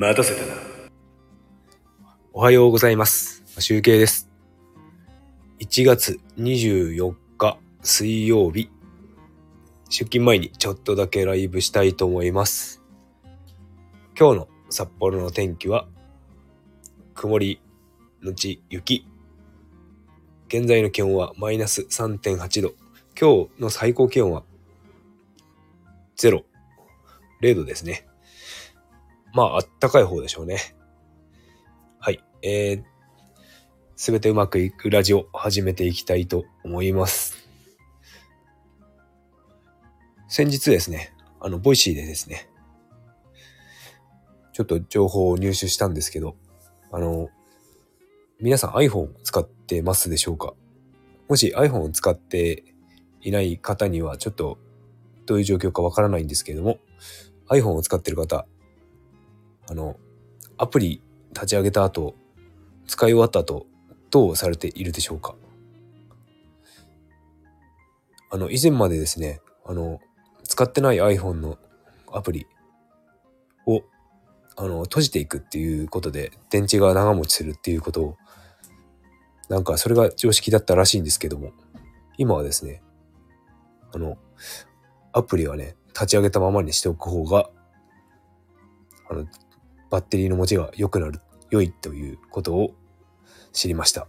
待たせたな。おはようございます。集計です。1月24日水曜日。出勤前にちょっとだけライブしたいと思います。今日の札幌の天気は、曇りのち雪。現在の気温はマイナス3.8度。今日の最高気温は0。0度ですね。まあ、あったかい方でしょうね。はい。えー、すべてうまくいくラジオ始めていきたいと思います。先日ですね、あの、ボイシーでですね、ちょっと情報を入手したんですけど、あの、皆さん iPhone 使ってますでしょうか？もし iPhone を使っていない方にはちょっとどういう状況かわからないんですけれども、iPhone を使ってる方、あの、アプリ立ち上げた後、使い終わった後、どうされているでしょうか？あの、以前までですね、あの、使ってない iPhone のアプリを、あの、閉じていくっていうことで、電池が長持ちするっていうことを、なんかそれが常識だったらしいんですけども、今はですね、あの、アプリはね、立ち上げたままにしておく方が、あの、バッテリーの持ちが良くなる、良いということを知りました。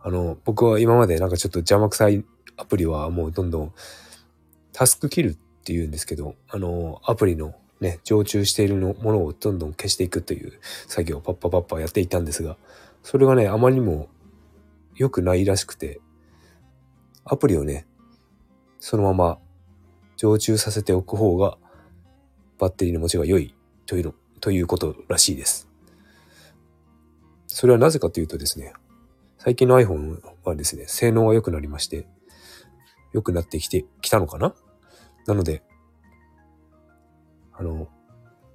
あの、僕は今までなんかちょっと邪魔くさいアプリはもうどんどんタスクキルっていうんですけど、あの、アプリのね、常駐しているのものをどんどん消していくという作業をパッパパッパやっていたんですが、それがね、あまりにも良くないらしくて、アプリをね、そのまま常駐させておく方がバッテリーの持ちが良いというの、ということらしいです。それはなぜかというとですね、最近の iPhone はですね、性能が良くなりまして、良くなってきて、きたのかな？なので、あの、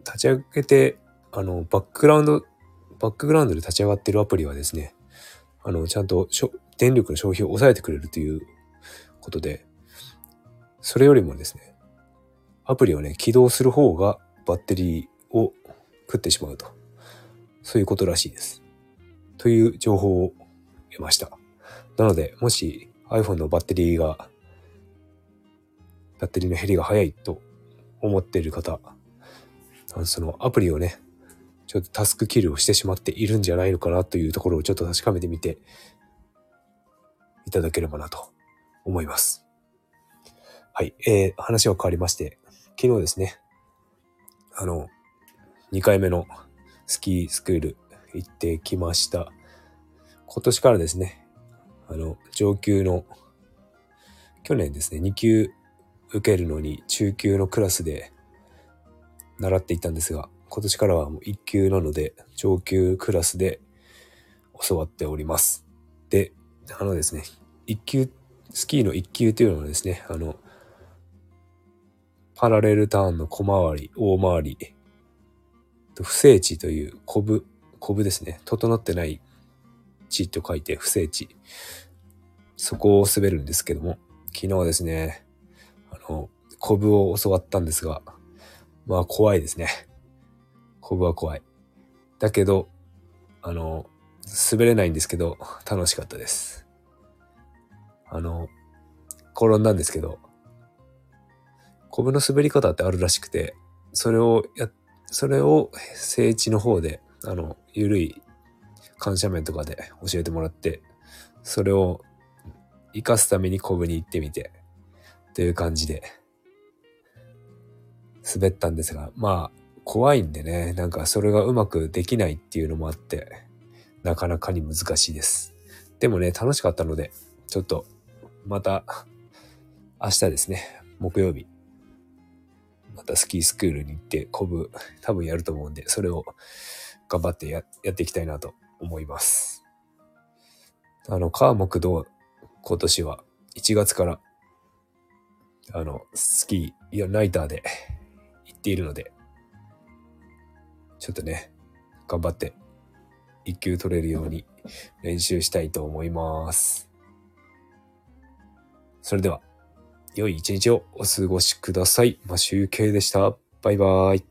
立ち上げて、あの、バックグラウンド、バックグラウンドで立ち上がってるアプリはですね、あの、ちゃんと電力の消費を抑えてくれるということで、それよりもですね、アプリをね、起動する方がバッテリーを食ってしまうと。そういうことらしいです。という情報を得ました。なので、もし iPhone のバッテリーが、バッテリーの減りが早いと思っている方、そのアプリをね、ちょっとタスクキルをしてしまっているんじゃないのかなというところをちょっと確かめてみていただければなと思います。はい。えー、話は変わりまして、昨日ですね、あの、2回目のスキースクール行ってきました。今年からですね、あの、上級の、去年ですね、2級受けるのに中級のクラスで習っていたんですが、今年からはもう1級なので、上級クラスで教わっております。で、あのですね、1級、スキーの1級というのはですね、あの、パラレルターンの小回り、大回り、不整地というコブ、コブですね。整ってない地と書いて不整地。そこを滑るんですけども、昨日ですね、あの、コブを教わったんですが、まあ怖いですね。コブは怖い。だけど、あの、滑れないんですけど、楽しかったです。あの、転んだんですけど、コブの滑り方ってあるらしくて、それをやっ、それを聖地の方で、あの、ゆるい感謝面とかで教えてもらって、それを活かすためにコブに行ってみて、という感じで、滑ったんですが、まあ、怖いんでね、なんかそれがうまくできないっていうのもあって、なかなかに難しいです。でもね、楽しかったので、ちょっと、また、明日ですね、木曜日、またスキースクールに行って、コブ、多分やると思うんで、それを頑張ってややっていきたいなと思います。あの、川木道、今年は1月から、あの、スキー、いや、ナイターで行っているので、ちょっとね、頑張って、一級取れるように練習したいと思います。それでは、良い一日をお過ごしください。マシュウケイでした。バイバイ。